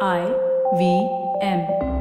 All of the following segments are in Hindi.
I V M.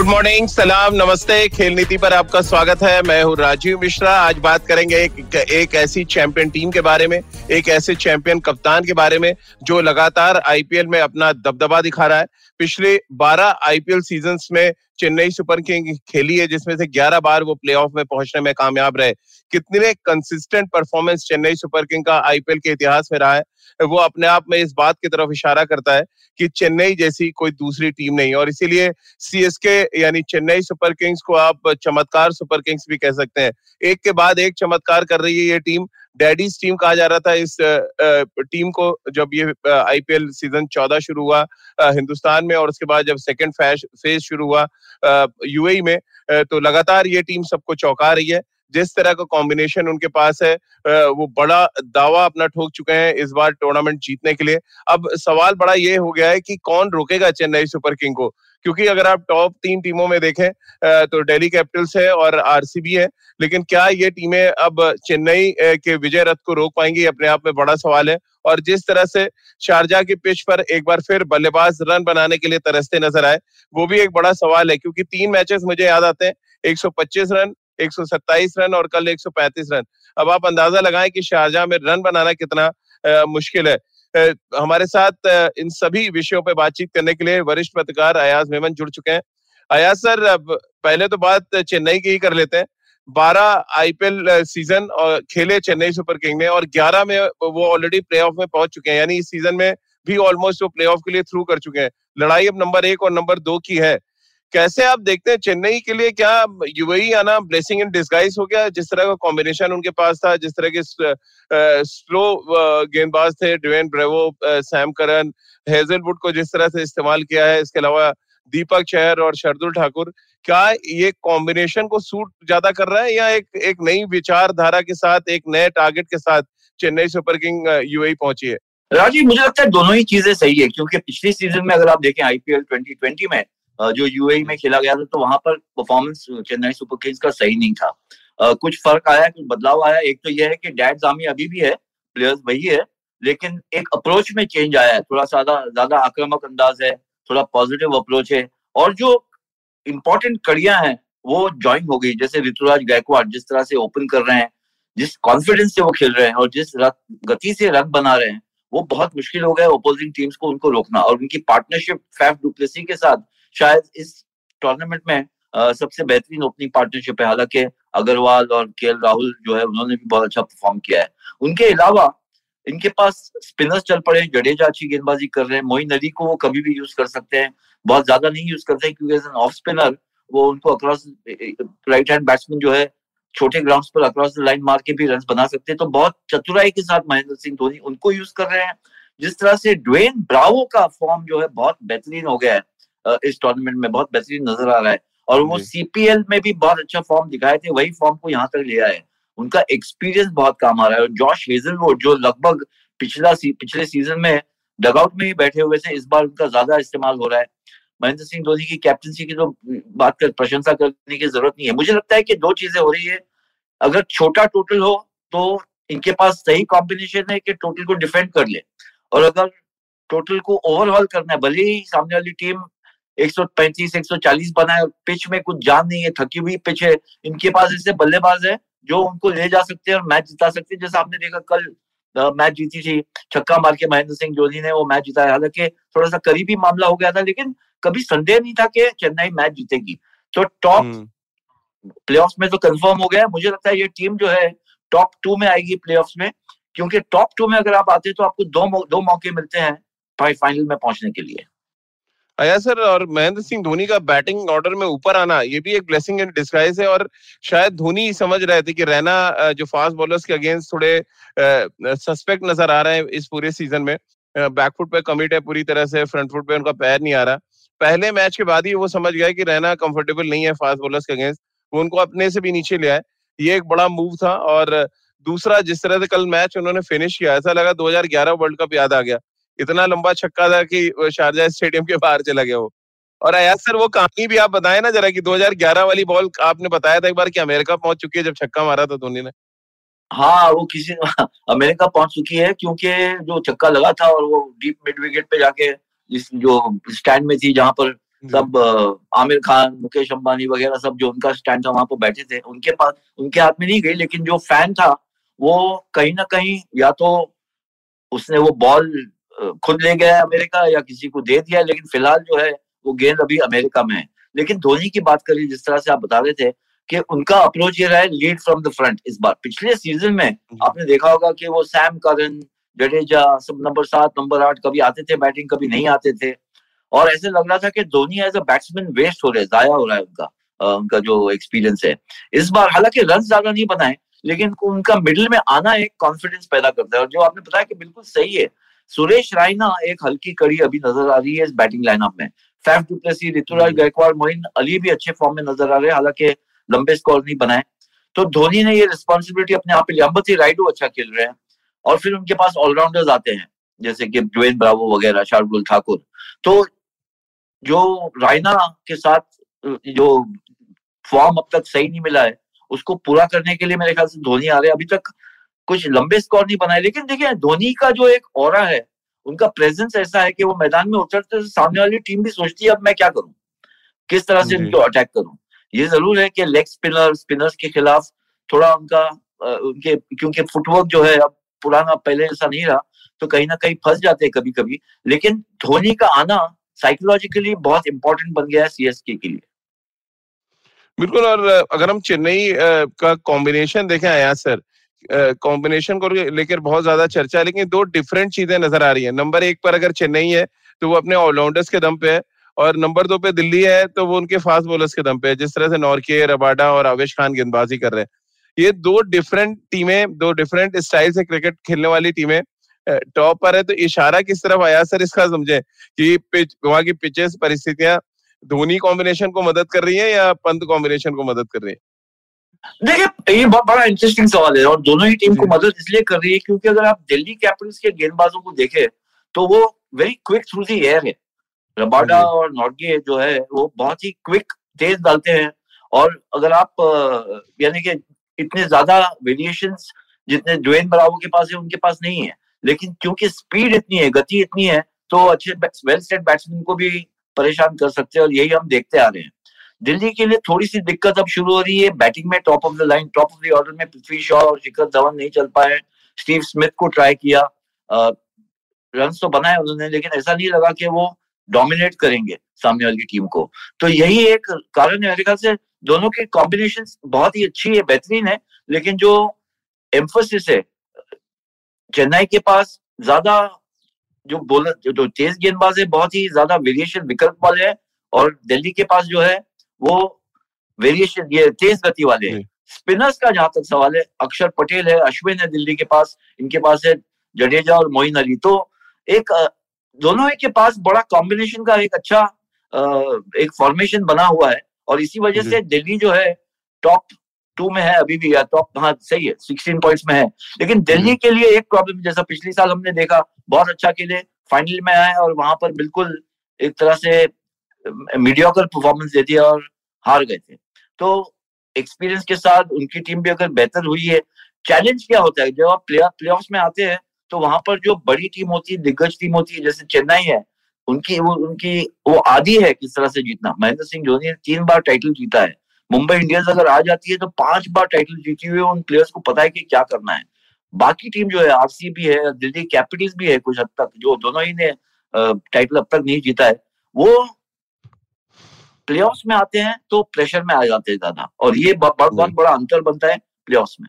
Good morning सलाम, नमस्ते। खेल नीति पर आपका स्वागत है। मैं हूँ राजीव मिश्रा। आज बात करेंगे एक एक ऐसी चैंपियन टीम के बारे में, एक ऐसे चैंपियन कप्तान के बारे में, जो लगातार आईपीएल में अपना दबदबा दिखा रहा है। पिछले 12 आईपीएल सीजन्स में चेन्नई सुपर किंग खेली है, जिसमें से 11 बार वो प्लेऑफ में पहुँचने में कामयाब रहे। कितने consistent performance Chennai super king का आईपीएल के इतिहास में रहा है। वो अपने आप में इस बात की तरफ़ इशारा करता है कि चेन्नई जैसी कोई दूसरी टीम नहीं और इसीलिए सीएसके यानी चेन्नई सुपर किंग्स को आप चमत्कार सुपर किंग्स भी कह सकते हैं। एक के बाद एक चमत्कार कर रही है ये टीम। डैडीज टीम कहा जा रहा था इस टीम को जब ये आईपीएल सीज़न चौदह शुरू हुआ हिंदुस्तान में और उसके बाद जब सेकंड फ़ेज़ शुरू हुआ यूएई में तो लगातार ये टीम सबको चौंका रही है। जिस तरह का कॉम्बिनेशन उनके पास है वो बड़ा दावा अपना ठोक चुके हैं इस बार टूर्नामेंट जीतने के लिए। अब सवाल बड़ा ये हो गया है कि कौन रोकेगा चेन्नई सुपर किंग को? क्योंकि अगर आप टॉप तीन टीमों में देखें तो दिल्ली कैपिटल्स है और आरसीबी है, लेकिन क्या ये टीमें अब चेन्नई के विजय रथ को रोक पाएँगी? अपने आप में बड़ा सवाल है। और जिस तरह से शारजा की पिच पर एक बार फिर बल्लेबाज रन बनाने के लिए तरसते नज़र आए, वो भी एक बड़ा सवाल है, क्योंकि तीन मैचेस मुझे याद आते हैं। 125 रन 127 रन और कल 135 रन। अब आप अंदाज़ा लगाएँ कि शारजा में रन बनाना कितना आ, मुश्किल है। आ, हमारे साथ आ, इन सभी विषयों पर बातचीत करने के लिए वरिष्ठ पत्रकार अयाज मेमन जुड़ चुके हैं। अयाज सर अब पहले तो बात चेन्नई की ही कर लेते हैं। बारह आईपीएल सीज़न और खेले चेन्नई सुपर किंग ने और ग्यारह में वो ऑलरेडी प्ले में पहुँच चुके हैं। यानी इस सीज़न में भी ऑलमोस्ट वो प्ले के लिए थ्रू कर चुके हैं। लड़ाई अब नंबर एक और नंबर दो की है। कैसे आप देखते हैं चेन्नई के लिए क्या यूएई आना ब्लेसिंग इन डिस्गाइज हो गया? जिस तरह का कॉम्बिनेशन उनके पास था, जिस तरह के स्लो गेंदबाज थे Dwayne Bravo Sam Curran Hazlewood को जिस तरह से इस्तेमाल किया है, इसके अलावा दीपक चहर और शरदुल ठाकुर, क्या ये कॉम्बिनेशन को सूट ज़्यादा कर रहा है या एक एक नई विचारधारा के साथ, एक नए टारगेट के साथ चेन्नई सुपर किंग यूएई पहुँची है? राजीव, मुझे लगता है दोनों ही चीज़ें सही है, क्योंकि पिछले सीज़न में अगर आप देखें आईपीएल 2020 में जो यूएई में खेला गया था तो वहाँ पर परफॉर्मेंस चेन्नई सुपर किंग्स का सही नहीं था। कुछ फ़र्क आया, कुछ बदलाव आया। एक तो यह है कि डैड जामी अभी भी है प्लेयर्स वही है, लेकिन एक अप्रोच में चेंज आया है। थोड़ा सा ज़्यादा आक्रामक अंदाज है, थोड़ा पॉजिटिव अप्रोच है, और जो इंपॉर्टेंट कड़ियाँ हैं, वो ज्वाइन हो गई। जैसे ऋतुराज गायकवाड़ जिस तरह से ओपन कर रहे हैं, जिस कॉन्फिडेंस से वो खेल रहे हैं, और जिस गति से रन बना रहे हैं, वो बहुत मुश्किल हो गया है ओपोजिंग टीम्स को उनको रोकना, और उनकी पार्टनरशिप फैफ डुप्लेसी के साथ शायद इस टूर्नामेंट में सबसे बेहतरीन ओपनिंग पार्टनरशिप है। हालाँकि अग्रवाल और के राहुल जो है, उन्होंने भी बहुत अच्छा परफॉर्म किया है। उनके अलावा इनके पास स्पिनर्स चल पड़े हैं, जडेजा अच्छी गेंदबाजी कर रहे हैं, मोइन अली को वो कभी भी यूज़ कर सकते हैं। बहुत ज़्यादा नहीं यूज़ करते हैं क्योंकि एज एन ऑफ़ स्पिनर वो उनको अक्रॉस राइट हैंड बैट्समैन जो है, छोटे ग्राउंड पर अक्रॉस लाइन मार के भी रन बना सकते हैं। तो बहुत चतुराई के साथ महेंद्र सिंह धोनी उनको यूज़ कर रहे हैं। जिस तरह से ड्वेन ब्रावो का फॉर्म जो है, बहुत बेहतरीन हो गया है। इस टूर्नामेंट में बहुत बेहतरीन नज़र आ रहा है। और वो सीपीएल में भी बहुत अच्छा फॉर्म दिखाए थे वही फॉर्म को यहाँ तक ले आए उनका एक्सपीरियंस बहुत काम आ रहा है। और जॉश हेजलवुड जो लगभग पिछला सी, पिछले सीज़न में डगआउट में ही बैठे हुए थे इस बार उनका ज़्यादा इस्तेमाल हो रहा है। महेंद्र सिंह धोनी की कैप्टनसी की तो बात कर प्रशंसा करने की ज़रूरत नहीं है। मुझे लगता है कि दो चीज़ें हो रही है। अगर छोटा टोटल हो तो इनके पास सही कॉम्बिनेशन है कि टोटल को डिफेंड कर ले। और अगर टोटल को ओवरऑल करना है भले ही सामने वाली टीम 135 140 बनाए पिच में कुछ जान नहीं है थकी हुई पिच है इनके पास ऐसे बल्लेबाज है जो उनको ले जा सकते हैं और मैच जिता सकते हैं जैसे आपने देखा कल मैच जीती थी छक्का मार के महेंद्र सिंह जोधी ने वो मैच जिताया। हालाँकि थोड़ा सा करीबी मामला हो गया था लेकिन कभी संदेह नहीं था कि चेन्नई मैच जीतेगी। तो टॉप प्ले में तो कंफर्म हो गया मुझे लगता है ये टीम जो है टॉप टू में आएगी प्ले में क्योंकि टॉप टू में अगर आप आते तो आपको दो दो मौके मिलते हैं फाइनल में पहुँचने के लिए। आया सर, और महेंद्र सिंह धोनी का बैटिंग ऑर्डर में ऊपर आना, ये भी एक ब्लेसिंग इन डिस्गाइज है, और शायद धोनी समझ रहे थे कि रैना जो फास्ट बॉलर्स के अगेंस्ट थोड़े सस्पेक्ट नज़र आ रहे हैं इस पूरे सीज़न में। बैकफुट पे कमिट है पूरी तरह से फ्रंट फुट पे उनका पैर नहीं आ रहा। पहले मैच के बाद ही वो समझ गया कि रैना कंफर्टेबल नहीं है फास्ट बॉलर्स के अगेंस्ट वो उनको अपने से भी नीचे ले आए। ये एक बड़ा मूव था, और दूसरा जिस तरह से कल मैच उन्होंने फिनिश किया, ऐसा लगा 2011 वर्ल्ड कप याद आ गया। इतना लंबा छक्का था कि शारजा स्टेडियम के बाहर चला गया वो। और अयाज सर वो कहानी भी आप बताए ना जरा कि 2011 वाली बॉल आपने बताया था एक बार कि अमेरिका पहुँच चुकी है जब छक्का मारा था धोनी ने। हाँ वो किसी अमेरिका पहुँच चुकी है क्योंकि जो चक्का लगा था और वो डीप मिड विकेट पे जाके जिस जो स्टैंड में थी जहाँ पर सब आमिर खान मुकेश अंबानी वगैरह सब जो उनका स्टैंड था वहाँ पर बैठे थे। उनके पास उनके हाथ में नहीं गई लेकिन जो फ़ैन था वो कहीं ना कहीं या तो उसने वो बॉल खुद ले गया है अमेरिका या किसी को दे दिया लेकिन फ़िलहाल जो है वो गेंद अभी अमेरिका में है। लेकिन धोनी की बात करिए जिस तरह से आप बता रहे थे कि उनका अप्रोच ये रहा है लीड फ्रॉम द फ्रंट इस बार। पिछले सीज़न में आपने देखा होगा कि वो सैम करन जडेजा सब नंबर सात नंबर आठ कभी आते थे बैटिंग कभी नहीं आते थे। और ऐसे लग रहा था कि Dhoni as a batsman waste हो रहे जाया हो रहा है उनका उनका जो एक्सपीरियंस है। इस बार हालाँकि रन ज़्यादा नहीं बनाए लेकिन उनका मिडिल में आना एक कॉन्फिडेंस पैदा करता है। और जो आपने बताया कि बिल्कुल सही है सुरेश रायना एक हल्की कड़ी अभी नज़र आ रही है इस बैटिंग लाइनअप में। Faf du Plessis Ruturaj. Gaikwad Moeen Ali भी अच्छे फॉर्म में नज़र आ रहे हैं हालाँकि लंबे स्कोर नहीं बनाए। तो धोनी ने ये रिस्पॉन्सिबिलिटी अपने आप पे अंबती राइडो अच्छा खेल रहे हैं और फिर उनके पास ऑलराउंडर्स आते हैं जैसे कि ड्वेन ब्रावो वगैरह शार्दुल ठाकुर तो जो रायना के साथ जो फॉर्म अब तक सही नहीं मिला है उसको पूरा करने के लिए मेरे ख्याल से धोनी आ रहे हैं। अभी तक कुछ लंबे स्कोर नहीं बनाए लेकिन देखिए धोनी का जो एक और है उनका प्रेजेंस ऐसा है कि वो मैदान में उतरते सामने वाली टीम भी सोचती है अब मैं क्या करूँ? किस तरह से उनको अटैक करूँ? ये ज़रूर है कि लेग स्पिनर स्पिनर्स के खिलाफ थोड़ा उनका उनके क्योंकि फुटवर्क जो है अब पुराना पहले ऐसा नहीं रहा तो कहीं ना कहीं फंस जाते हैं कभी कभी लेकिन धोनी का आना साइकोलॉजिकली बहुत इंपॉर्टेंट बन गया है सीएसके के लिए। बिल्कुल और अगर हम चेन्नई का कॉम्बिनेशन देखें आया सर कॉम्बिनेशन को लेकर बहुत ज़्यादा चर्चा है, लेकिन दो डिफरेंट चीज़ें नज़र आ रही है। नंबर एक पर अगर चेन्नई है तो वो अपने ऑलराउंडर्स के दम पे है, और नंबर दो पे दिल्ली है तो वो उनके फास्ट बॉलर्स के दम पे है, जिस तरह से नॉर्के, रबाडा और आवेश खान गेंदबाजी कर रहे हैं। ये दो डिफरेंट टीमें दो डिफरेंट स्टाइल से क्रिकेट खेलने वाली टीमें टॉप पर है तो इशारा किस तरफ़ आया? सर, इसका समझे कि पिच, वहाँ की पिचेस परिस्थितियाँ, धोनी कॉम्बिनेशन को मदद कर रही है या पंत कॉम्बिनेशन को मदद कर रही है? देखिए ये बहुत बड़ा इंटरेस्टिंग सवाल है और दोनों ही टीम को मदद इसलिए कर रही है क्योंकि अगर आप दिल्ली कैपिटल्स के गेंदबाजों को देखें तो वो very quick through the air है। रबाडा और नॉर्गे जो है वो बहुत ही क्विक तेज डालते हैं और अगर आप यानी कि इतने ज़्यादा वेरिएशन जितने जोइन बराबो के पास है उनके पास नहीं है। लेकिन क्योंकि स्पीड इतनी है गति इतनी है तो अच्छे वेल सेट बैट्समैन को भी परेशान कर सकते हैं और यही हम देखते आ रहे हैं। दिल्ली के लिए थोड़ी सी दिक्कत अब शुरू हो रही है। बैटिंग में top of the line top of the order में पृथ्वी शॉ और शिखर धवन नहीं चल पाए। स्टीव स्मिथ को ट्राई किया। रन तो बनाए उन्होंने लेकिन ऐसा नहीं लगा कि वो डोमिनेट करेंगे सामने वाली टीम को। तो यही एक कारण है। मेरे ख्याल से दोनों के कॉम्बिनेशन बहुत ही अच्छी है बेहतरीन है लेकिन जो एम्फोसिस है चेन्नई के पास ज़्यादा जो बोलर जो, तेज गेंदबाज है बहुत ही ज़्यादा वेरिएशन विकल्प वाले हैं और दिल्ली के पास जो है वो वेरिएशन ये तेज गति वाले हैं। स्पिनर्स का जहाँ तक सवाल है अक्षर पटेल है अश्विन है दिल्ली के पास इनके पास है जडेजा और मोइन अली। तो एक दोनों के पास बड़ा कॉम्बिनेशन का एक अच्छा एक फॉर्मेशन बना हुआ है। और इसी वजह से दिल्ली जो है टॉप टू में है अभी भी या टॉप हाँ सही है सिक्सटीन पॉइंट्स में है। लेकिन दिल्ली के लिए एक प्रॉब्लम जैसा पिछले साल हमने देखा बहुत अच्छा खेले फाइनल में आए और वहाँ पर बिल्कुल एक तरह से मीडियोकर परफॉर्मेंस दे दिया और हार गए थे। तो एक्सपीरियंस के साथ उनकी टीम भी अगर बेहतर हुई है चैलेंज क्या होता है? जब आप प्ले प्ले में आते हैं तो वहाँ पर जो बड़ी टीम होती है, दिग्गज टीम होती है, जैसे चेन्नई है, उनकी, वो उनकी, वो आदि है किस तरह से जीतना। महेंद्र सिंह धोनी ने तीन बार टाइटल जीता है। मुंबई इंडियंस अगर आ जाती है तो पाँच बार टाइटल जीती हुई उन प्लेयर्स को पता है कि क्या करना है। बाकी टीम जो है आरसीबी है, दिल्ली कैपिटल्स भी है कुछ हद तक, जो दोनों ही ने टाइटल अब तक नहीं जीता है। वो प्लेऑफ्स में आते हैं तो प्रेशर में आ जाते हैं ज़्यादा। और ये बहुत बड़ा अंतर बनता है प्लेऑफ्स में।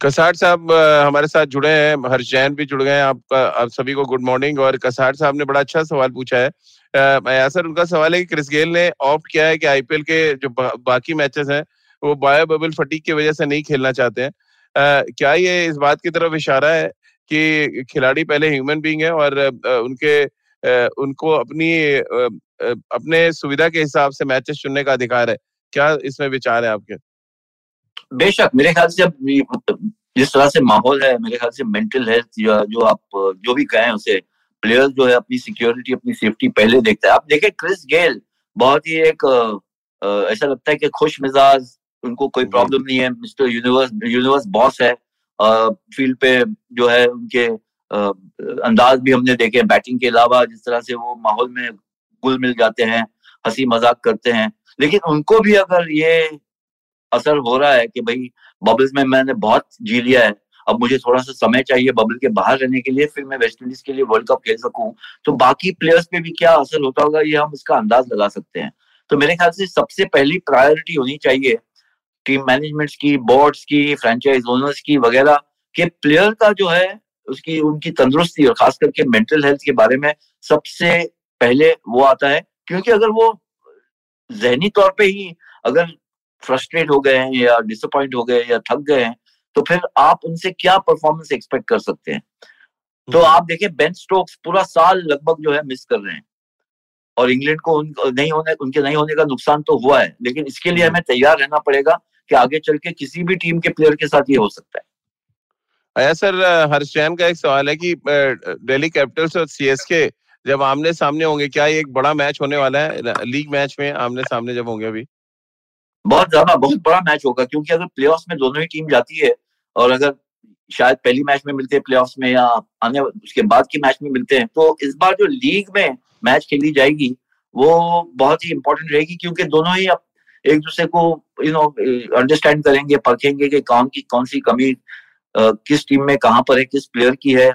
कसार साहब हमारे साथ जुड़े हैं हर्ष जैन भी जुड़ गए हैं आपका आप सभी को गुड मॉर्निंग और कसार साहब ने बड़ा अच्छा सवाल पूछा है। सर उनका सवाल है कि क्रिस गेल ने ऑप्ट किया है कि आईपीएल के जो बा, बाकी मैचेस हैं वो बायो बबल फटीक की वजह से नहीं खेलना चाहते हैं। आ, क्या ये इस बात की तरफ़ इशारा है कि खिलाड़ी पहले ह्यूमन बींग है और उनके उनको अपनी अपने सुविधा के हिसाब से मैचेस चुनने का अधिकार है। क्या इसमें विचार है आपके? बेशक मेरे ख्याल से अब जिस तरह से माहौल है मेरे ख्याल से मेंटल हेल्थ जो आप जो भी कहें उसे प्लेयर्स जो है अपनी सिक्योरिटी अपनी सेफ्टी पहले देखता है। आप देखें क्रिस गेल बहुत ही एक ऐसा लगता है कि खुश मिजाज उनको कोई प्रॉब्लम नहीं है। मिस्टर यूनिवर्स यूनिवर्स बॉस है। फ़ील्ड पे जो है उनके अंदाज भी हमने देखे बैटिंग के अलावा जिस तरह से वो माहौल में गुल मिल जाते हैं, हँसी मज़ाक करते हैं। लेकिन उनको भी अगर ये असर हो रहा है कि भाई बबल्स में मैंने बहुत जी लिया है, अब मुझे थोड़ा सा समय चाहिए बबल के बाहर रहने के लिए, फिर मैं वेस्ट इंडीज के लिए वर्ल्ड कप खेल सकूँ तो बाकी प्लेयर्स पे भी क्या असर होता होगा, ये हम इसका अंदाज लगा सकते हैं। तो मेरे ख्याल से सबसे पहली प्रायोरिटी होनी चाहिए टीम मैनेजमेंट्स की, बोर्ड्स की, फ्रेंचाइज ओनर्स की वगैरह के प्लेयर का जो है उसकी उनकी तंदुरुस्ती और खास करके मेंटल हेल्थ के बारे में सबसे पहले वो आता है क्योंकि अगर वो जहनी तौर पे ही अगर फ्रस्ट्रेट हो गए हैं या डिसअपॉइंट हो गए या थक गए हैं तो फिर आप उनसे क्या परफॉर्मेंस एक्सपेक्ट कर सकते हैं तो हम्म। आप देखिए बेन स्टोक्स पूरा साल लगभग जो है मिस कर रहे हैं और इंग्लैंड को उन, नहीं होने उनके नहीं होने का नुकसान तो हुआ है लेकिन इसके लिए हम्म। हमें तैयार रहना पड़ेगा कि आगे चल के किसी भी टीम के प्लेयर के साथ ये हो सकता है आया सर हर्षैन का एक सवाल है कि दिल्ली कैपिटल्स और सीएसके जब आमने सामने होंगे, क्या ये एक बड़ा मैच होने वाला है? लीग मैच में आमने सामने जब होंगे अभी? बहुत ज़्यादा, बहुत बड़ा मैच होगा, क्योंकि अगर प्ले में दोनों ही टीम जाती है, और अगर शायद पहली मैच में मिलते हैं प्ले में, या आने उसके बाद की मैच में मिलते हैं तो इस बार जो लीग में मैच खेली जाएगी, वो बहुत ही इंपॉर्टेंट रहेगी, क्योंकि दोनों ही अब एक दूसरे को यू नो अंडरस्टैंड करेंगे, परखेंगे कि कौन की, कौन सी कमी किस टीम में कहाँ पर है किस प्लेयर की है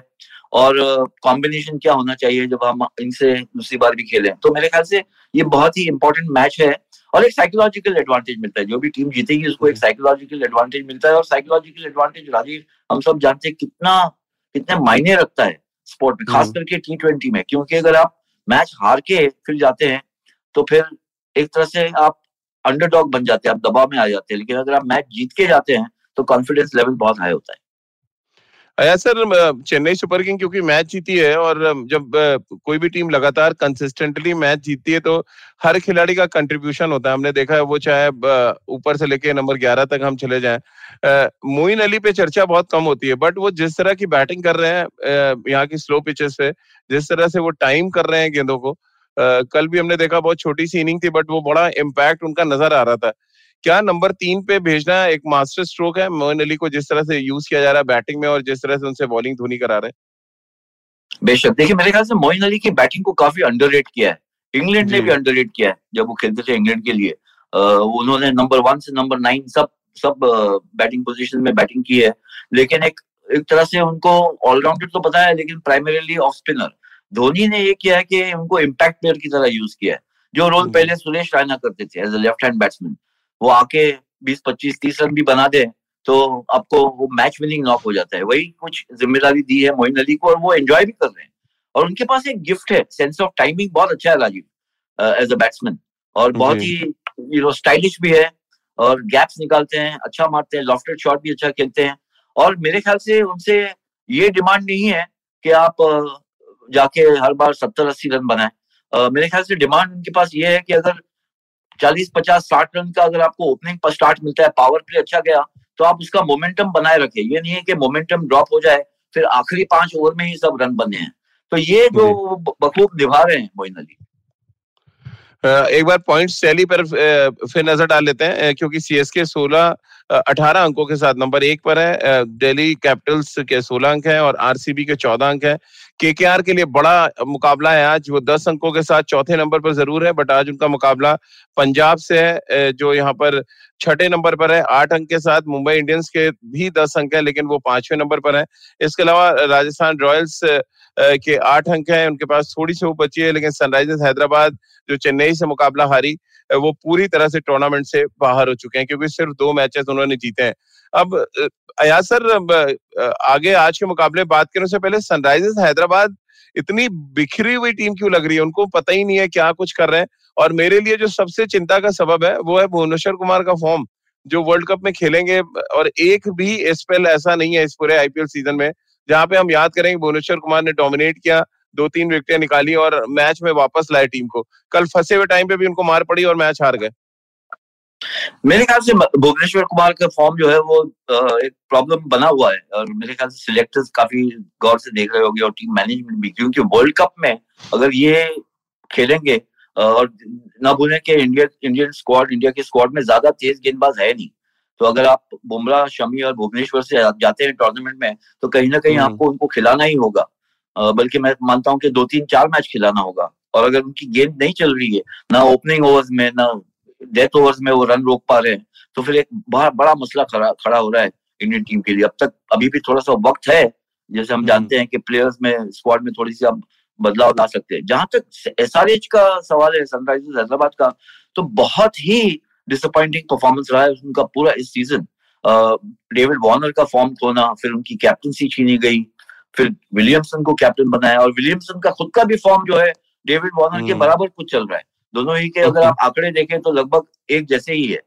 और कॉम्बिनेशन क्या होना चाहिए जब हम इनसे दूसरी बार भी खेलें। तो मेरे ख्याल से ये बहुत ही इंपॉर्टेंट मैच है और एक साइकोलॉजिकल एडवांटेज मिलता है। जो भी टीम जीतेगी उसको एक साइकोलॉजिकल एडवांटेज मिलता है और साइकोलॉजिकल एडवांटेज राजीव हम सब जानते हैं कितना कितने मायने रखता है स्पोर्ट में खास हम्म। करके टी ट्वेंटी में। क्योंकि अगर आप मैच हार के फिर जाते हैं तो फिर एक तरह से आप अंडरडॉग बन जाते हैं आप दबाव में आ जाते हैं। लेकिन अगर आप मैच जीत के जाते हैं तो कॉन्फिडेंस लेवल बहुत हाई होता है। सर चेन्नई सुपर किंग क्योंकि मैच जीती है और जब कोई भी टीम लगातार कंसिस्टेंटली मैच जीतती है तो हर खिलाड़ी का कंट्रीब्यूशन होता है। हमने देखा है वो चाहे ऊपर से लेके नंबर ग्यारह तक हम चले जाएँ। मोइन अली पे चर्चा बहुत कम होती है बट वो जिस तरह की बैटिंग कर रहे हैं यहाँ की स्लो पिचेस पे, जिस तरह से वो टाइम कर रहे हैं गेंदों को कल भी हमने देखा बहुत छोटी सी इनिंग थी बट वो बड़ा इम्पैक्ट उनका नज़र आ रहा था। क्या नंबर तीन पे भेजना एक मास्टर स्ट्रोक है? मोइन अली को जिस तरह से यूज़ किया जा रहा है बैटिंग में और जिस तरह से उनसे बॉलिंग धोनी करा रहे हैं? बेशक। देखिए मेरे ख्याल से मोइन अली की बैटिंग को काफ़ी अंडररेट किया है। इंग्लैंड ने भी अंडररेट किया है जब वो खेलते थे इंग्लैंड के लिए। उन्होंने नंबर वन से नंबर नाइन सब सब बैटिंग पोजीशन में बैटिंग की है। लेकिन एक एक तरह से उनको ऑलराउंडर तो पता है लेकिन प्राइमरीली ऑफ़ स्पिनर धोनी ने ये किया है कि उनको इम्पैक्ट प्लेयर की तरह यूज़ किया है। जो रोल हम्म। पहले सुरेश रायना करते थे as a left hand batsman वो आके बीस पच्चीस तीस रन भी बना दे तो आपको वो मैच विनिंग नॉक हो जाता है। वही कुछ ज़िम्मेदारी दी है मोइन अली को और वो एंजॉय भी कर रहे हैं। और उनके पास एक गिफ्ट है सेंस ऑफ़ टाइमिंग बहुत अच्छा है राजीव एज अ बैट्समैन और बहुत ही यू नो स्टाइलिश भी है और गैप्स निकालते हैं अच्छा मारते हैं लॉफ्टेड शॉट भी अच्छा खेलते हैं। और मेरे ख्याल से उनसे ये डिमांड नहीं है कि आप जाके हर बार सत्तर अस्सी रन बनाए। मेरे ख्याल से डिमांड उनके पास ये है कि अगर चालीस पचास साठ रन का अगर आपको ओपनिंग पर स्टार्ट मिलता है पावर प्ले अच्छा गया तो आप उसका मोमेंटम बनाए रखे। ये नहीं है कि मोमेंटम ड्रॉप हो जाए फिर आखिरी पाँच ओवर में ही सब रन बने हैं। तो ये जो बखूब निभा रहे हैं मोइन अली। एक बार पॉइंट सैली पर फिर नज़र डाल लेते हैं क्योंकि सीएसके 16 18 अंकों के साथ नंबर एक पर है दिल्ली कैपिटल्स के 16 अंक हैं और आरसीबी के 14 अंक हैं। केकेआर के लिए बड़ा मुकाबला है आज। वो 10 अंकों के साथ चौथे नंबर पर ज़रूर है, बट आज उनका मुकाबला पंजाब से है जो यहाँ पर छठे नंबर पर है, आठ अंक के साथ मुंबई इंडियंस के भी दस अंक है, लेकिन वो पाँचवें नंबर पर है। इसके अलावा राजस्थान रॉयल्स के आठ अंक है, उनके पास थोड़ी सी बची है, लेकिन सनराइजर्स हैदराबाद, जो चेन्नई से मुकाबला हारी वो पूरी तरह से टूर्नामेंट से बाहर हो चुके हैं, क्योंकि सिर्फ़ दो मैचेस उन्होंने जीते हैं। अब अयाज सर आगे आज के मुकाबले बात करने से पहले सनराइजर्स हैदराबाद इतनी बिखरी हुई टीम क्यों लग रही है? उनको पता ही नहीं है क्या कुछ कर रहे हैं। और मेरे लिए जो सबसे चिंता का सबब है, वो है भुवनेश्वर कुमार का फॉर्म जो वर्ल्ड कप में खेलेंगे और एक भी स्पेल ऐसा नहीं है इस पूरे आईपीएल सीज़न में, जहाँ पे हम याद करेंगे भुवनेश्वर कुमार ने डोमिनेट किया दो तीन विकेटें निकाली और मैच में वापस लाए टीम को। कल फंसे हुए टाइम पे भी उनको मार पड़ी और मैच हार गए। मेरे ख्याल से भुवनेश्वर कुमार का फॉर्म जो है वो एक प्रॉब्लम बना हुआ है और मेरे ख्याल से सिलेक्टर्स काफ़ी गौर से देख रहे होंगे और टीम मैनेजमेंट भी, क्योंकि वर्ल्ड कप में अगर ये खेलेंगे और ना भूलें कि इंडिया इंडियन स्क्वाड इंडिया के स्क्वाड में ज़्यादा तेज गेंदबाज है नहीं तो अगर आप बुमराह शमी और भुवनेश्वर से जाते हैं टूर्नामेंट में तो कहीं ना कहीं हम्म। आपको उनको खिलाना ही होगा बल्कि मैं मानता हूँ कि दो तीन चार मैच खिलाना होगा और अगर उनकी गेंद नहीं चल रही है ना ओपनिंग ओवर्स में ना डेथ ओवर्स में वो रन रोक पा रहे हैं तो फिर एक बड़ा बड़ा मसला खड़ा खड़ा हो रहा है इंडियन टीम के लिए अब तक अभी भी थोड़ा सा वक्त है जैसे हम हम्म। जानते हैं कि प्लेयर्स में स्क्वाड में थोड़ी सी आप बदलाव ला सकते हैं। जहाँ तक एसआरएच का सवाल है सनराइजर्स हैदराबाद का तो बहुत ही डिसअपॉइंटिंग परफॉर्मेंस रहा है उनका पूरा इस सीज़न डेविड वार्नर का फॉर्म खोना फिर उनकी कैप्टनसी छीनी गई फिर विलियमसन को कैप्टन बनाया और विलियमसन का खुद का भी फॉर्म जो है डेविड वार्नर के हम्म। बराबर कुछ चल रहा है। दोनों ही के अगर आप आंकड़े देखें तो लगभग एक जैसे ही है।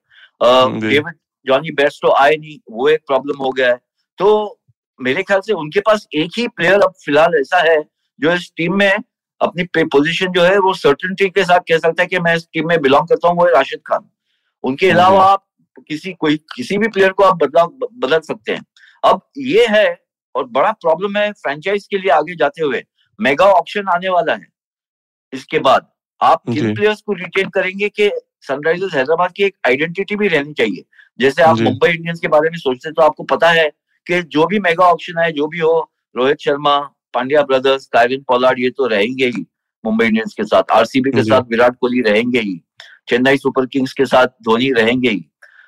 डेविड जॉनी बेस्ट तो आए नहीं वो एक प्रॉब्लम हो गया है। तो मेरे ख्याल से उनके पास एक ही प्लेयर अब फ़िलहाल ऐसा है जो इस टीम में अपनी पोजीशन जो है वो सर्टनटी के साथ कह सकता है कि मैं इस टीम में बिलोंग करता हूँ वो है राशिद खान। उनके अलावा आप किसी कोई किसी भी प्लेयर को आप बदलाव बदल सकते हैं। अब ये है और बड़ा प्रॉब्लम है फ्रेंचाइज के लिए आगे जाते हुए। मेगा ऑप्शन आने वाला है। इसके बाद आप। किन प्लेयर्स को रिटेन करेंगे कि सनराइजर्स हैदराबाद की एक आइडेंटिटी भी रहनी चाहिए? जैसे आप मुंबई इंडियंस के बारे में सोचते हैं तो आपको पता है कि जो भी मेगा ऑप्शन आए जो भी हो Rohit Sharma Pandya brothers Kieron Pollard ये तो रहेंगे ही मुंबई इंडियंस के साथ। आरसीबी के साथ विराट कोहली रहेंगे ही। चेन्नई सुपर किंग्स के साथ धोनी रहेंगे ही।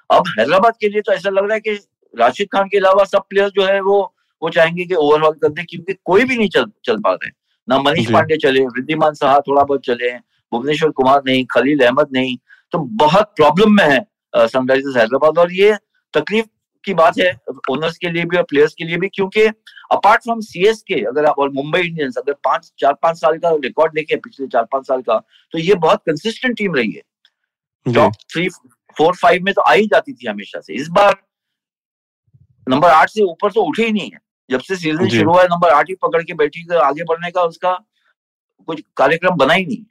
अब हैदराबाद के लिए तो ऐसा लग रहा है कि राशिद खान के अलावा सब प्लेयर्स जो है वो वो चाहेंगे कि ओवरऑल कर दे क्योंकि कोई भी नहीं चल चल पा रहे ना मनीष पांडे चले वृद्धिमान साहा थोड़ा बहुत चले हैं भुवनेश्वर कुमार नहीं खलील अहमद नहीं। तो बहुत प्रॉब्लम में है सनराइजर्स हैदराबाद। और ये तकलीफ़ की बात है ओनर्स के लिए भी और प्लेयर्स के लिए भी क्योंकि अपार्ट फ्रॉम सीएस के अगर आप और मुंबई इंडियंस अगर पाँच चार पाँच साल का रिकॉर्ड देखें पिछले चार पाँच साल का तो ये बहुत कंसिस्टेंट टीम रही है। टॉप थ्री फोर फाइव में तो आ ही जाती थी हमेशा से। इस बार नंबर आठ से ऊपर तो उठे ही नहीं है। जब से सीज़न शुरू हुआ है नंबर आठ ही पकड़ के बैठी आगे बढ़ने का उसका कुछ कार्यक्रम बना ही नहीं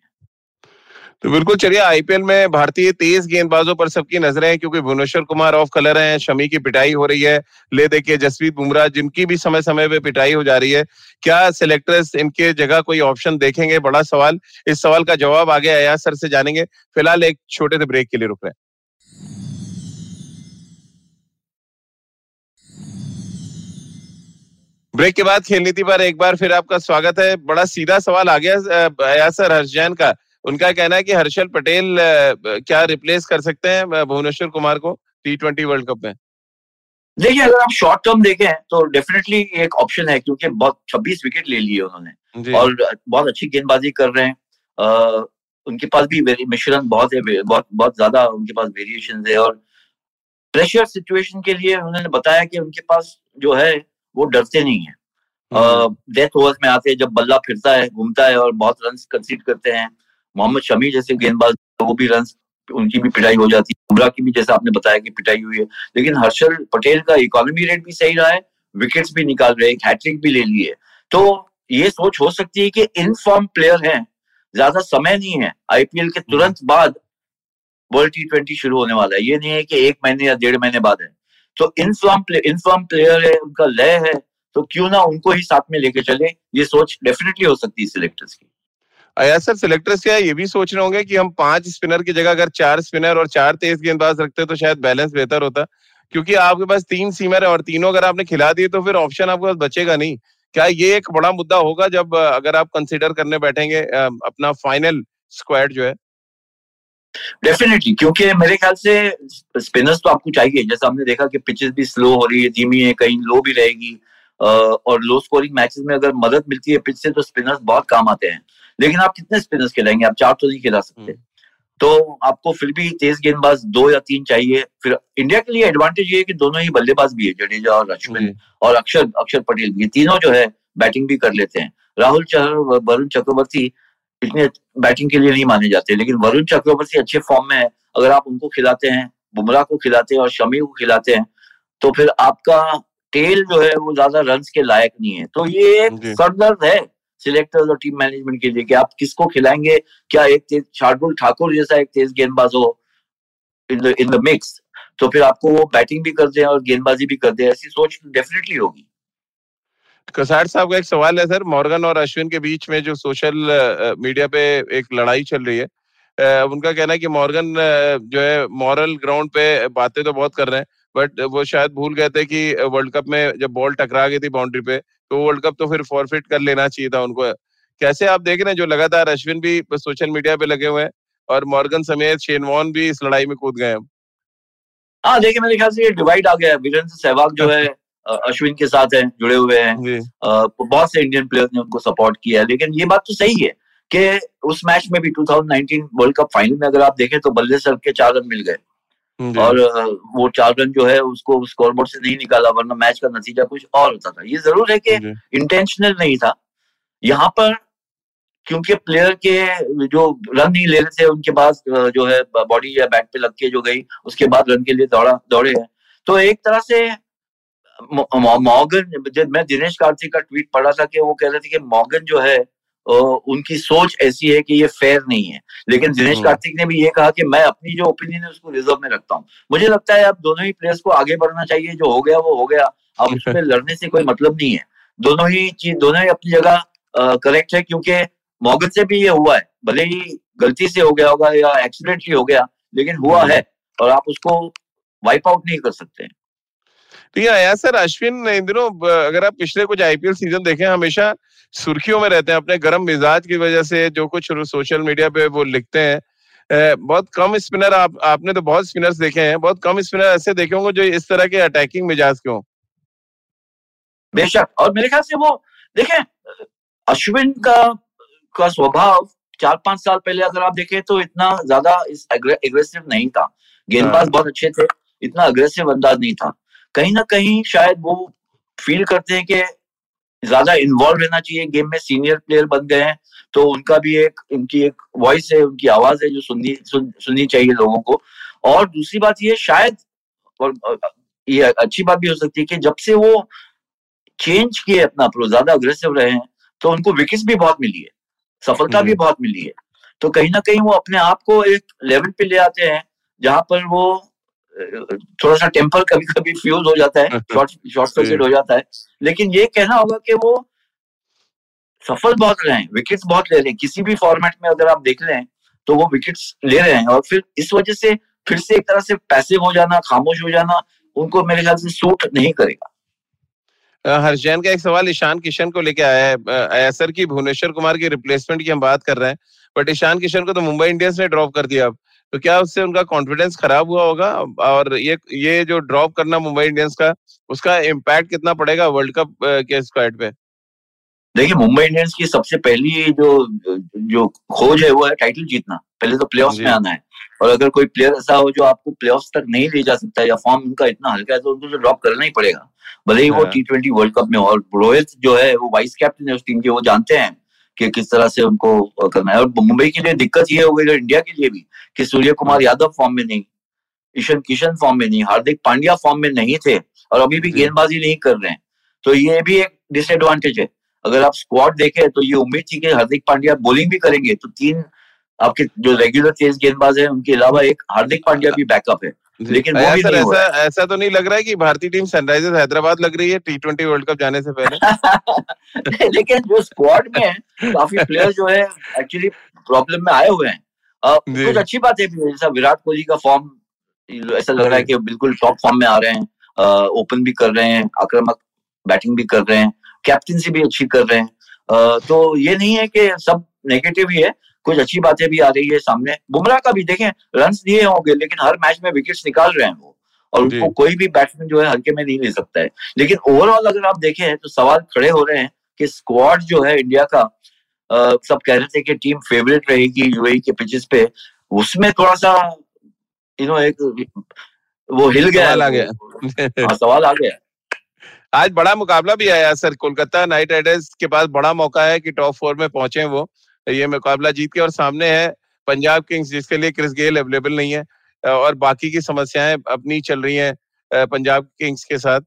तो बिल्कुल चलिए आईपीएल में भारतीय तेज गेंदबाजों पर सबकी नज़रें हैं क्योंकि भुवनेश्वर कुमार ऑफ़ कलर हैं, शमी की पिटाई हो रही है, ले देखिए जसप्रीत बुमराह, जिनकी भी समय समय पे पिटाई हो जा रही है, क्या सिलेक्टर्स इनके जगह कोई ऑप्शन देखेंगे? बड़ा सवाल। इस सवाल का जवाब आगे अयाज सर से जानेंगे। फ़िलहाल एक छोटे से ब्रेक के लिए रुक रहे हैं। ब्रेक के बाद खेल नीति पर एक बार फिर आपका स्वागत है। बड़ा सीधा सवाल आ गया सर हर्ष जैन का। उनका कहना है कि हर्षल पटेल क्या रिप्लेस कर सकते हैं भुवनेश्वर कुमार को टी ट्वेंटी वर्ल्ड कप में? देखिए अगर आप शॉर्ट टर्म देखें तो डेफिनेटली एक ऑप्शन है क्योंकि बहुत छब्बीस विकेट ले लिए उन्होंने। और बहुत अच्छी गेंदबाजी कर रहे हैं। अ, उनके पास भी मिश्रण बहुत है बहुत बहुत ज़्यादा उनके पास वेरिएशन है। और प्रेशर सिचुएशन के लिए उन्होंने बताया कि उनके पास जो है वो डरते नहीं है। डेथ ओवर्स में आते हैं जब बल्ला फिरता है घूमता है और बहुत रन कंसीड करते हैं। मोहम्मद शमी जैसे गेंदबाज वो भी रन उनकी भी पिटाई हो जाती है। बुमराह की भी जैसा आपने बताया कि पिटाई हुई है। लेकिन हर्षल पटेल का इकोनॉमी रेट भी सही रहा है विकेट्स भी निकाल रहे हैं हैट्रिक भी ले ली है। तो ये सोच हो सकती है कि इन फॉर्म प्लेयर हैं, ज़्यादा समय नहीं है। आईपीएल के तुरंत बाद वर्ल्ड टी ट्वेंटी शुरू होने वाला है। ये नहीं है कि एक महीने या डेढ़ महीने बाद है। तो इन फॉर्म इन प्लेयर है, उनका लय है तो क्यों ना उनको ही साथ में लेके चले? ये सोच डेफिनेटली हो सकती है सिलेक्टर्स की। अयाज सर सिलेक्टर्स क्या ये भी सोच रहे होंगे कि हम पाँच स्पिनर की जगह अगर चार स्पिनर और चार तेज गेंदबाज रखते तो शायद बैलेंस बेहतर होता। क्योंकि आपके पास तीन सीमर है और तीनों अगर आपने खिला दिए तो फिर ऑप्शन आपके पास बचेगा नहीं। क्या ये एक बड़ा मुद्दा होगा जब अगर आप कंसिडर करने बैठेंगे अपना फाइनल स्क्वाड जो है? डेफिनेटली क्योंकि मेरे ख्याल से स्पिनर्स तो आपको चाहिए। जैसा हमने देखा कि पिचेस भी स्लो हो रही है, धीमी है, कहीं लो भी रहेगी। और लो स्कोरिंग मैचेस में अगर मदद मिलती है पिच से तो स्पिनर्स बहुत काम आते हैं। लेकिन आप कितने स्पिनर्स खिलाएँगे आप चार तो नहीं खिला सकते। तो आपको फिर भी तेज गेंदबाज दो या तीन चाहिए। फिर इंडिया के लिए एडवांटेज ये है कि दोनों ही बल्लेबाज भी है जडेजा और अश्विन और अक्षर अक्षर पटेल ये तीनों जो है बैटिंग भी कर लेते हैं। राहुल चहर वरुण चक्रवर्ती इतने बैटिंग के लिए नहीं माने जाते लेकिन वरुण चक्रवर्ती अच्छे फॉर्म में है। अगर आप उनको खिलाते हैं बुमराह को खिलाते हैं और शमी को खिलाते हैं तो फिर आपका टेल जो है वो ज़्यादा रन के लायक नहीं है। तो ये एक। सरदर्द है सिलेक्टर्स और टीम मैनेजमेंट के लिए कि आप किसको खिलाएँगे? क्या एक तेज शार्दुल ठाकुर जैसा एक तेज गेंदबाज हो in the in the mix तो फिर आपको वो बैटिंग भी कर दे और गेंदबाजी भी कर दे ऐसी सोच डेफिनेटली होगी। कसार साहब का एक सवाल है सर मॉर्गन और अश्विन के बीच में जो सोशल मीडिया पे एक लड़ाई चल रही है उनका कहना है कि मॉर्गन जो है मॉरल ग्राउंड पे बातें तो बहुत कर रहे हैं बट वो शायद भूल गए थे कि वर्ल्ड कप में जब बॉल टकरा गई थी बाउंड्री पे तो वर्ल्ड कप तो फिर फॉरफिट कर लेना चाहिए था उनको। कैसे आप देख रहे हैं जो लगातार अश्विन भी सोशल मीडिया पे लगे हुए हैं और मॉर्गन समेत शेनवॉन भी इस लड़ाई में कूद गए हैं? हाँ देखिए मेरे ख्याल से ये डिवाइड आ गया है। वीरेंद्र सहवाग जो है अश्विन के साथ है जुड़े हुए हैं। बहुत से इंडियन प्लेयर्स ने उनको सपोर्ट किया है। लेकिन ये बात तो सही है कि उस मैच में भी 2019 वर्ल्ड कप फाइनल में अगर आप देखें तो बल्ले सर के चार रन मिल गए। और वो चार रन जो है उसको स्कोरबोर्ड से नहीं निकाला वरना मैच का नतीजा कुछ और होता था। ये ज़रूर है कि इंटेंशनल नहीं था। यहाँ पर क्योंकि प्लेयर के जो रन नहीं ले रहे थे उनके पास जो है बॉडी या बैट पे लग के जो गई उसके बाद रन के लिए दौड़ा दौड़े हैं। तो एक तरह से मॉर्गन मैं दिनेश कार्तिक का ट्वीट पढ़ा था कि वो कह रहे थे कि मॉर्गन जो है उनकी सोच ऐसी है कि ये फेयर नहीं है। लेकिन दिनेश हम्म। कार्तिक ने भी ये कहा कि मैं अपनी जो ओपिनियन है उसको रिज़र्व में रखता हूँ। मुझे लगता है अब दोनों ही प्लेयर्स को आगे बढ़ना चाहिए जो हो गया वो हो गया। अब उसमें लड़ने से कोई मतलब नहीं है। दोनों ही चीज़ दोनों ही अपनी जगह करेक्ट है क्योंकि मॉगन से भी ये हुआ है। भले ही गलती से हो गया होगा या एक्सीडेंटली हो गया लेकिन हुआ हम्म। है और आप उसको वाइप आउट नहीं कर सकते। ठीक है सर अश्विन इन दिनों अगर आप पिछले कुछ आईपीएल सीज़न देखें हमेशा सुर्खियों में रहते हैं अपने गर्म मिजाज की वजह से जो कुछ सोशल मीडिया पे वो लिखते हैं। बहुत कम स्पिनर आप आपने तो बहुत स्पिनर्स देखे हैं बहुत कम स्पिनर ऐसे देखे होंगे जो इस तरह के अटैकिंग मिजाज के हों। बेशक और मेरे ख्याल से वो देखें अश्विन का का स्वभाव चार पाँच साल पहले अगर आप देखें तो इतना ज़्यादा एग्रेसिव नहीं था। गेंदबाज हाँ। बहुत अच्छे थे इतना अग्रेसिव अंदाज नहीं था। कहीं ना कहीं शायद वो फील करते हैं कि ज़्यादा इन्वॉल्व रहना चाहिए गेम में सीनियर प्लेयर बन गए हैं तो उनका भी एक उनकी एक वॉइस है उनकी आवाज़ है जो सुननी सुन, सुननी चाहिए लोगों को। और दूसरी बात ये शायद और ये अच्छी बात भी हो सकती है कि जब से वो चेंज किए अपना अप्रोच ज़्यादा अग्रेसिव रहे हैं तो उनको विकेट्स भी बहुत मिली है सफलता भी बहुत मिली है। तो कहीं ना कहीं वो अपने आप को एक लेवल पे ले आते हैं जहाँ पर वो थोड़ा सा टेम्पर कभी कभी फ्यूज हो जाता है शॉर्ट शॉर्ट सर्किट हो जाता है। लेकिन ये कहना होगा कि वो सफल बहुत रहे हैं विकेट्स बहुत ले रहे हैं। किसी भी फॉर्मेट में अगर आप देख लें तो वो विकेट्स ले रहे हैं। और फिर इस वजह से फिर से एक तरह से पैसिव हो जाना खामोश हो जाना उनको मेरे ख्याल से सूट नहीं करेगा। हर्षैन का एक सवाल ईशान किशन को लेके आया है। ऐसर की भुवनेश्वर कुमार की रिप्लेसमेंट की हम बात कर रहे हैं बट ईशान किशन को तो मुंबई इंडियंस ने ड्रॉप कर दिया अब। तो क्या उससे उनका कॉन्फिडेंस खराब हुआ होगा? और ये ये जो ड्रॉप करना मुंबई इंडियंस का उसका इम्पैक्ट कितना पड़ेगा वर्ल्ड कप के स्क्वाड पे? देखिए मुंबई इंडियंस की सबसे पहली जो जो खोज है वो है टाइटल जीतना। पहले तो प्लेऑफ्स में आना है। और अगर कोई प्लेयर ऐसा हो जो आपको प्लेऑफ्स तक नहीं ले जा सकता या फॉर्म उनका इतना हल्का है तो उनको तो ड्रॉप करना ही पड़ेगा। भले ही वो टी ट्वेंटी वर्ल्ड कप में और रोहित जो है वो वाइस कैप्टन है उस टीम के वो जानते हैं। कि किस तरह से उनको करना है। और मुंबई के लिए दिक्कत ये हो गई इंडिया के लिए भी कि सूर्य कुमार यादव फॉर्म में नहीं ईशन किशन फॉर्म में नहीं हार्दिक पांड्या फॉर्म में नहीं थे और अभी भी गेंदबाजी नहीं कर रहे हैं। तो ये भी एक डिसएडवांटेज है। अगर आप स्क्वाड देखें तो ये उम्मीद थी कि हार्दिक पांड्या बॉलिंग भी करेंगे तो तीन आपके जो रेगुलर तेज गेंदबाज है उनके अलावा एक हार्दिक पांड्या भी बैकअप है। लेकिन वो भी नहीं ऐसा ऐसा तो नहीं लग रहा है कि भारतीय टीम सनराइजर्स हैदराबाद लग रही है टी ट्वेंटी वर्ल्ड कप जाने से पहले। लेकिन जो स्क्वाड में है काफ़ी प्लेयर जो है एक्चुअली प्रॉब्लम में आए हुए हैं। कुछ अच्छी बात है जैसा विराट कोहली का फॉर्म ऐसा लग रहा है कि बिल्कुल टॉप फॉर्म में आ रहे हैं। ओपन भी कर रहे हैं आक्रामक बैटिंग भी कर रहे हैं कैप्टनसी भी अच्छी कर रहे हैं। तो ये नहीं है कि सब नेगेटिव ही है कुछ अच्छी बातें भी आ रही है सामने। बुमराह का भी देखें रन दिए होंगे लेकिन हर मैच में विकेट निकाल रहे हैं वो। और उनको कोई भी बैट्समैन जो है हल्के में नहीं ले सकता है। लेकिन ओवरऑल अगर आप देखें तो सवाल खड़े हो रहे हैं कि स्क्वाड जो है इंडिया का आ, सब कह रहे थे कि टीम फेवरेट रहेगी यूएई के पिचेस पे। उसमें थोड़ा सा यू नो एक वो हिल गया सवाल आ गया। हाँ सवाल आ गया। आज बड़ा मुकाबला भी आया सर। कोलकाता नाइट राइडर्स के पास बड़ा मौका है कि टॉप फोर में पहुँचे वो। ये मुकाबला जीत के और सामने है पंजाब किंग्स, जिसके लिए क्रिस गेल अवेलेबल नहीं है और बाकी की समस्याएँ अपनी चल रही हैं पंजाब किंग्स के साथ।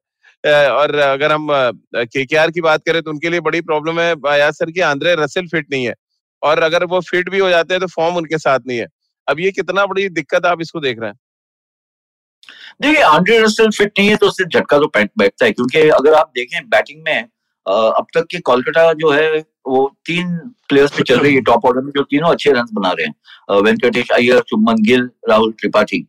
और अगर हम केकेआर की बात करें तो उनके लिए बड़ी प्रॉब्लम है बयाज सर की आंद्रे रसेल फिट नहीं है, और अगर वो फिट भी हो जाते हैं तो फॉर्म उनके साथ नहीं है। अब ये कितना बड़ी दिक्कत आप इसको देख रहे हैं? देखिए आंड्रे रसेल फिट नहीं है तो उससे झटका तो बैठता है, क्योंकि अगर आप देखें बैटिंग में अब तक के कोलकाता जो है वो तीन प्लेयर्स पे चल रही है टॉप ऑर्डर में जो तीनों अच्छे रन बना रहे हैं। वेंकटेश अय्यर चुम्बन गिल राहुल त्रिपाठी।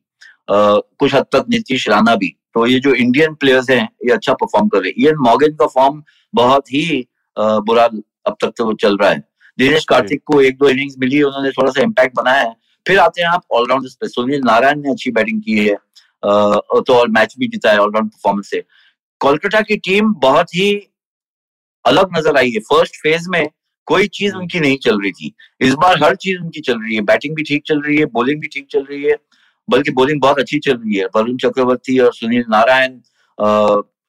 कुछ हद तक नीतीश राणा भी। तो ये जो इंडियन प्लेयर्स हैं ये अच्छा परफॉर्म कर रहे हैं। इयन मॉर्गन का फॉर्म बहुत ही बुरा अब तक तो चल रहा है। दिनेश कार्तिक को एक दो इनिंग्स मिली उन्होंने थोड़ा सा इम्पैक्ट बनाया है। फिर आते हैं आप ऑलराउंडर पे। सुनील नारायण ने अच्छी बैटिंग की है। तो और मैच भी जीता है ऑलराउंड परफॉर्मेंस से। कोलकाता की टीम बहुत ही अलग नज़र आई है। फ़र्स्ट फ़ेज़ में कोई चीज़। उनकी नहीं चल रही थी। इस बार हर चीज़ उनकी चल रही है। बैटिंग भी ठीक चल रही है बॉलिंग भी ठीक चल रही है बल्कि बॉलिंग बहुत अच्छी चल रही है। वरुण चक्रवर्ती और सुनील नारायण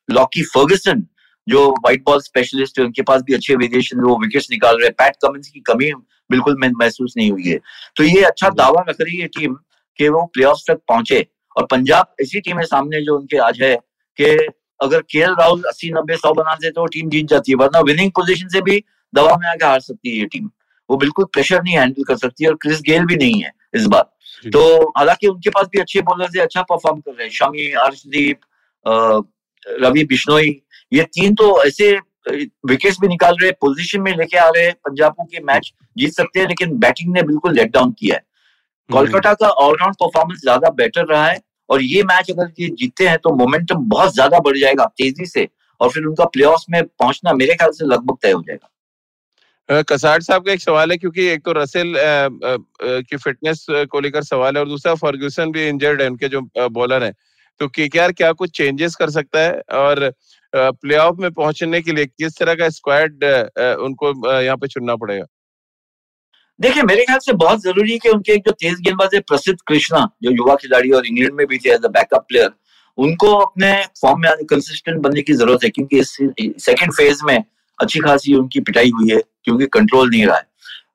लॉकी फर्गसन जो व्हाइट बॉल स्पेशलिस्ट है उनके पास भी अच्छे वेरिएशन वो विकेट्स निकाल रहे हैं। पैट कमिंस की कमी बिल्कुल महसूस नहीं हुई है। तो ये अच्छा। दावा रख रही है टीम कि वो प्ले तक पहुँचे। और पंजाब ऐसी टीम है सामने जो उनके आज है कि अगर के राहुल अस्सी नब्बे सौ बना दे तो टीम जीत जाती है वरना विनिंग पोजिशन से भी दवा में आके हार सकती है ये टीम वो बिल्कुल प्रेशर नहीं हैंडल कर सकती और क्रिस गेल भी नहीं है इस बार। तो हालाँकि उनके पास भी अच्छे बॉलर से अच्छा परफॉर्म कर रहे हैं। शमी अर्शदीप रवि बिश्नोई ये तीन तो ऐसे विकेट्स भी निकाल रहे पोजीशन में लेके आ रहे हैं पंजाब के मैच जीत सकते हैं लेकिन बैटिंग ने बिल्कुल लेट डाउन किया है। हम्म। कोलकाता का ऑलराउंड परफॉर्मेंस ज़्यादा बेटर रहा है। और ये मैच अगर ये जीतते हैं तो मोमेंटम बहुत ज़्यादा बढ़ जाएगा तेज़ी से और फिर उनका प्ले में पहुँचना मेरे ख्याल से लगभग तय हो जाएगा। कसाट साहब का एक सवाल है क्योंकि एक तो रसेल की फिटनेस को लेकर सवाल है और दूसरा फर्ग्यूसन भी इंजर्ड है, उनके जो बॉलर हैं। तो के क्या कुछ चेंजेस कर सकता है और प्लेऑफ में पहुँचने के लिए किस तरह का स्क्वाड उनको यहाँ पे चुनना पड़ेगा? देखिए मेरे ख्याल से बहुत ज़रूरी है कि उनके एक जो तेज गेंदबाज है प्रसिद्ध कृष्णा जो युवा खिलाड़ी और इंग्लैंड में भी थे एज अ बैकअप प्लेयर उनको अपने फॉर्म में कंसिस्टेंट बनने की ज़रूरत है क्योंकि इस सेकंड फ़ेज़ में अच्छी खासी उनकी पिटाई हुई है क्योंकि कंट्रोल नहीं रहा है।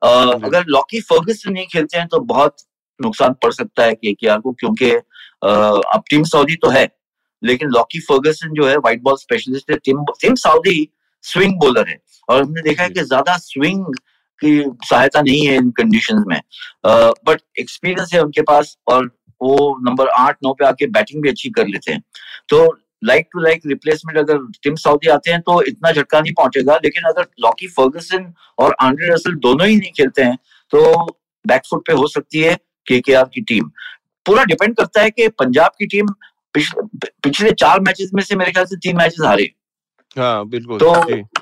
हम्म। अगर लॉकी फर्गस नहीं खेलते हैं तो बहुत नुकसान पड़ सकता है के को क्योंकि अब टीम सऊदी तो है लेकिन लॉकी फर्गसन जो है व्हाइट बॉल स्पेशलिस्ट है team team Southee swing bowler है। और हमने देखा है कि ज़्यादा स्विंग की सहायता नहीं है इन कंडीशन में। बट एक्सपीरियंस है उनके पास और वो नंबर आठ, नौ पे आके बैटिंग भी अच्छी कर लेते हैं। तो लाइक टू लाइक रिप्लेसमेंट अगर टीम सऊदी आते हैं तो इतना झटका नहीं पहुंचेगा, लेकिन अगर लॉकी फर्गसन और आंड्रे रसल दोनों ही नहीं खेलते हैं तो बैकफुट पे हो सकती है के के आर की टीम पूरा डिपेंड करता है कि पंजाब की टीम पिछले चार मैचेस में से मेरे ख्याल से तीन मैचेस हारे। हाँ बिल्कुल तो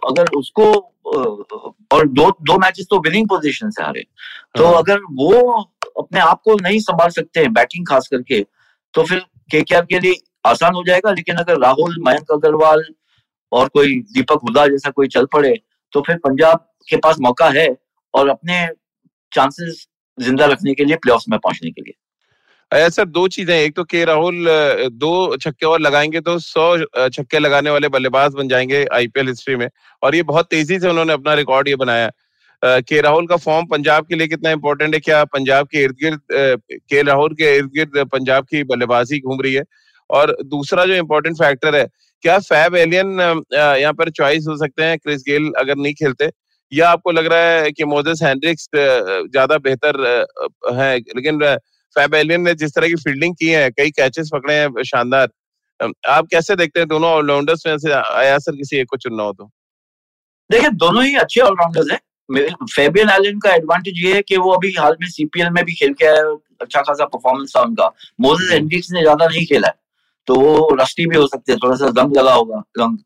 अगर उसको और दो दो मैचेस तो विनिंग पोजीशन से हारे। तो हाँ। अगर वो अपने आप को नहीं संभाल सकते हैं बैटिंग खास करके तो फिर के के लिए आसान हो जाएगा। लेकिन अगर राहुल मयंक अग्रवाल और कोई दीपक हुदा जैसा कोई चल पड़े तो फिर पंजाब के पास मौका है और अपने चांसेस ज़िंदा रखने के लिए प्लेऑफ्स में पहुँचने के लिए। सर, दो चीज़ें एक तो के राहुल दो छक्के और लगाएँगे तो सौ छक्के लगाने वाले बल्लेबाज बन जाएँगे आईपीएल हिस्ट्री में। और ये बहुत तेज़ी से उन्होंने अपना रिकॉर्ड ये बनाया के राहुल का फॉर्म पंजाब के लिए कितना इंपॉर्टेंट है, क्या पंजाब के इर्द गिर्द के राहुल के इर्द गिर्द पंजाब की बल्लेबाजी घूम रही है? और दूसरा जो इम्पोर्टेंट फैक्टर है, क्या फैब एलियन यहाँ पर चॉइस हो सकते हैं क्रिस गेल अगर नहीं खेलते? या आपको लग रहा है कि मोजेस हैंड्रिक्स ज़्यादा बेहतर है, लेकिन फैब एलियन ने जिस तरह की फील्डिंग की है कई कैचेस पकड़े हैं शानदार। आप कैसे देखते हैं दोनों ऑलराउंडर्स में से? आया सर किसी एक को चुनना हो तो। देखिए दोनों ही अच्छे ऑलराउंडर्स हैं। फेबियन एलन का एडवांटेज ये है कि वो अभी हाल में सीपीएल में भी खेल के आया अच्छा खासा परफॉर्मेंस था उनका। मोजेस एंड्रिक्स ने ज़्यादा नहीं खेला है तो वो रस्टी भी हो सकते हैं थोड़ा सा दम लगा होगा रंग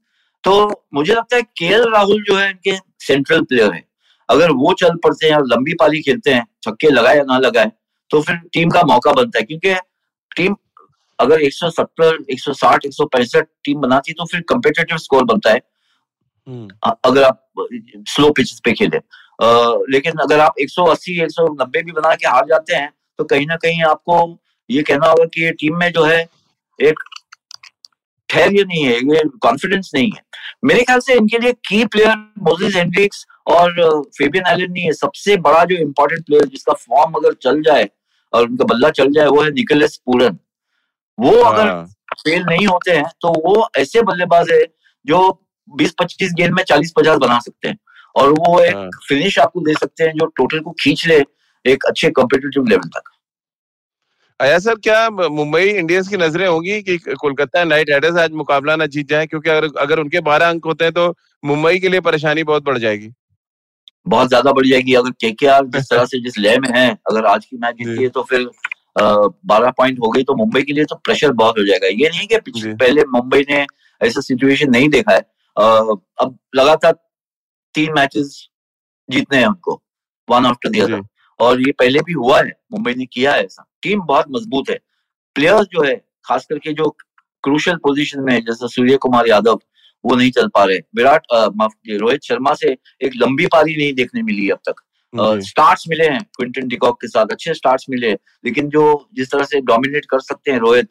तो मुझे लगता है के राहुल जो है इनके सेंट्रल प्लेयर है। अगर वो चल पड़ते हैं और लंबी पाली खेलते हैं छक्के लगाए या ना लगाए तो फिर टीम का मौका बनता है क्योंकि टीम अगर 170, 160, 165 टीम बनाती है तो फिर कंपेटेटिव स्कोर बनता है। हम्म। अगर आप स्लो पिच पे खेले। लेकिन अगर आप 180, 190 भी बना के हार जाते हैं तो कहीं ना कहीं आपको ये कहना होगा कि ये टीम में जो है एक ठहर नहीं है ये कॉन्फिडेंस नहीं है। मेरे ख्याल से इनके लिए की प्लेयर मोजिस हेंड्रिक्स और फेबियन एलन नहीं है। सबसे बड़ा जो इंपॉर्टेंट प्लेयर जिसका फॉर्म अगर चल जाए और उनका बल्ला चल जाए वो है निकलेस पूरन वो अगर फेल हाँ। नहीं होते हैं तो वो ऐसे बल्लेबाज है जो 20-25 गेंद में 40-50 बना सकते हैं। और वो एक फिनिश हाँ। आपको दे सकते हैं जो टोटल को खींच ले एक अच्छे कॉम्पिटेटिव लेवल तक। आया सर क्या मुंबई इंडियंस की नज़रें होंगी कि कोलकाता नाइट राइडर्स आज मुकाबला ना जीत जाए? क्योंकि अगर अगर उनके बारह अंक होते हैं तो मुंबई के लिए परेशानी बहुत बढ़ जाएगी। बहुत ज़्यादा बढ़ जाएगी अगर के के आर जिस तरह से जिस लय में है अगर आज की मैच जीती है तो फिर बारह पॉइंट हो गई तो मुंबई के लिए तो प्रेशर बहुत हो जाएगा। ये नहीं कि पहले मुंबई ने ऐसा सिचुएशन नहीं देखा है। अब लगातार तीन मैचेस जीतने हैं उनको वन आफ्टर दी अदर और ये पहले भी हुआ है मुंबई ने किया है ऐसा। टीम बहुत मज़बूत है। प्लेयर्स जो है खास करके जो क्रूशल पोजीशन में जैसे सूर्य कुमार यादव वो नहीं चल पा रहे। विराट माफ़ रोहित शर्मा से एक लंबी पारी नहीं देखने मिली अब तक। स्टार्ट्स मिले हैं क्विंटन डिकॉक के साथ अच्छे स्टार्ट्स मिले लेकिन जो जिस तरह से डोमिनेट कर सकते हैं रोहित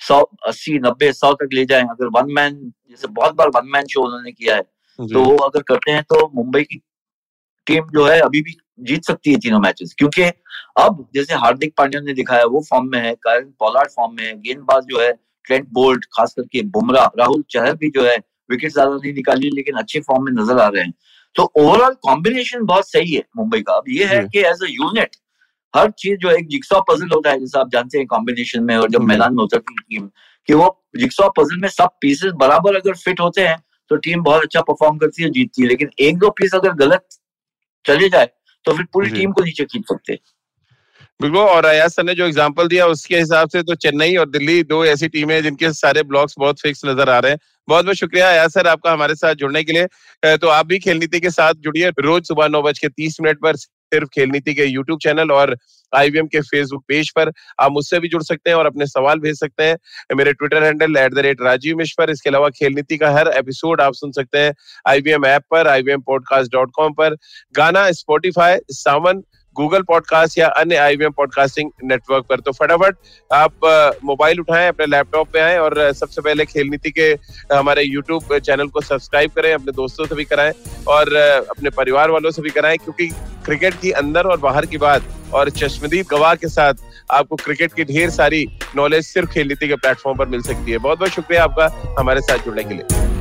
सौ अस्सी नब्बे सौ तक ले जाए अगर वन मैन जैसे बहुत बार वन मैन शो उन्होंने किया है तो वो अगर करते हैं तो मुंबई की टीम जो है अभी भी जीत सकती है तीनों मैचेस क्योंकि अब जैसे हार्दिक पांड्या ने दिखाया वो फॉर्म में है कारण पॉलार्ड फॉर्म में है गेंदबाज जो है ट्रेंट बोल्ट खास करके बुमराह राहुल चहर भी जो है विकेट ज़्यादा नहीं निकाली लेकिन अच्छे फॉर्म में नज़र आ रहे हैं। तो ओवरऑल कॉम्बिनेशन बहुत सही है मुंबई का। अब ये है कि एज अ यूनिट हर चीज़ जो एक जिक्सॉ पजल होता है जैसे आप जानते हैं कॉम्बिनेशन में और जब मैदान में उतरती है टीम कि वो जिक्सॉ पजल में सब पीसेस बराबर अगर फिट होते हैं तो टीम बहुत अच्छा परफॉर्म करती है जीतती है। लेकिन एक दो पीस अगर गलत चले जाए तो फिर पूरी टीम को नीचे खींच सकते बिल्कुल और अयाज सर ने जो एग्जांपल दिया, उसके हिसाब से तो चेन्नई और दिल्ली दो ऐसी टीमें हैं जिनके सारे ब्लॉक्स बहुत फिक्स नज़र आ रहे हैं। बहुत बहुत शुक्रिया अयाज सर आपका हमारे साथ जुड़ने के लिए। तो आप भी खेल नीति के साथ जुड़िए। रोज सुबह नौ बज के तीस मिनट पर सिर्फ़ खेल नीति के यूट्यूब चैनल और आईवीएम के फेसबुक पेज पर आप मुझसे भी जुड़ सकते हैं और अपने सवाल भेज सकते हैं। मेरे Twitter handle at the rate Rajeev मिश पर इसके अलावा खेल नीति का हर एपिसोड आप सुन सकते हैं आईवीएम ऐप पर आईवीएम पॉडकास्ट डॉट कॉम पर। गाना स्पोटिफाई सावन गूगल पॉडकास्ट या अन्य आईवीएम पॉडकास्टिंग नेटवर्क पर। तो फटाफट आप मोबाइल उठाएँ, अपने लैपटॉप पे आए और सबसे पहले खेल नीति के हमारे यूट्यूब चैनल को सब्सक्राइब करें, अपने दोस्तों से भी कराएँ और अपने परिवार वालों से भी कराएँ क्योंकि क्रिकेट की अंदर और बाहर की बात और चश्मदीप गवाह के साथ आपको क्रिकेट की ढेर सारी नॉलेज सिर्फ़ खेल नीति के प्लेटफॉर्म पर मिल सकती है। बहुत बहुत शुक्रिया आपका हमारे साथ जुड़ने के लिए।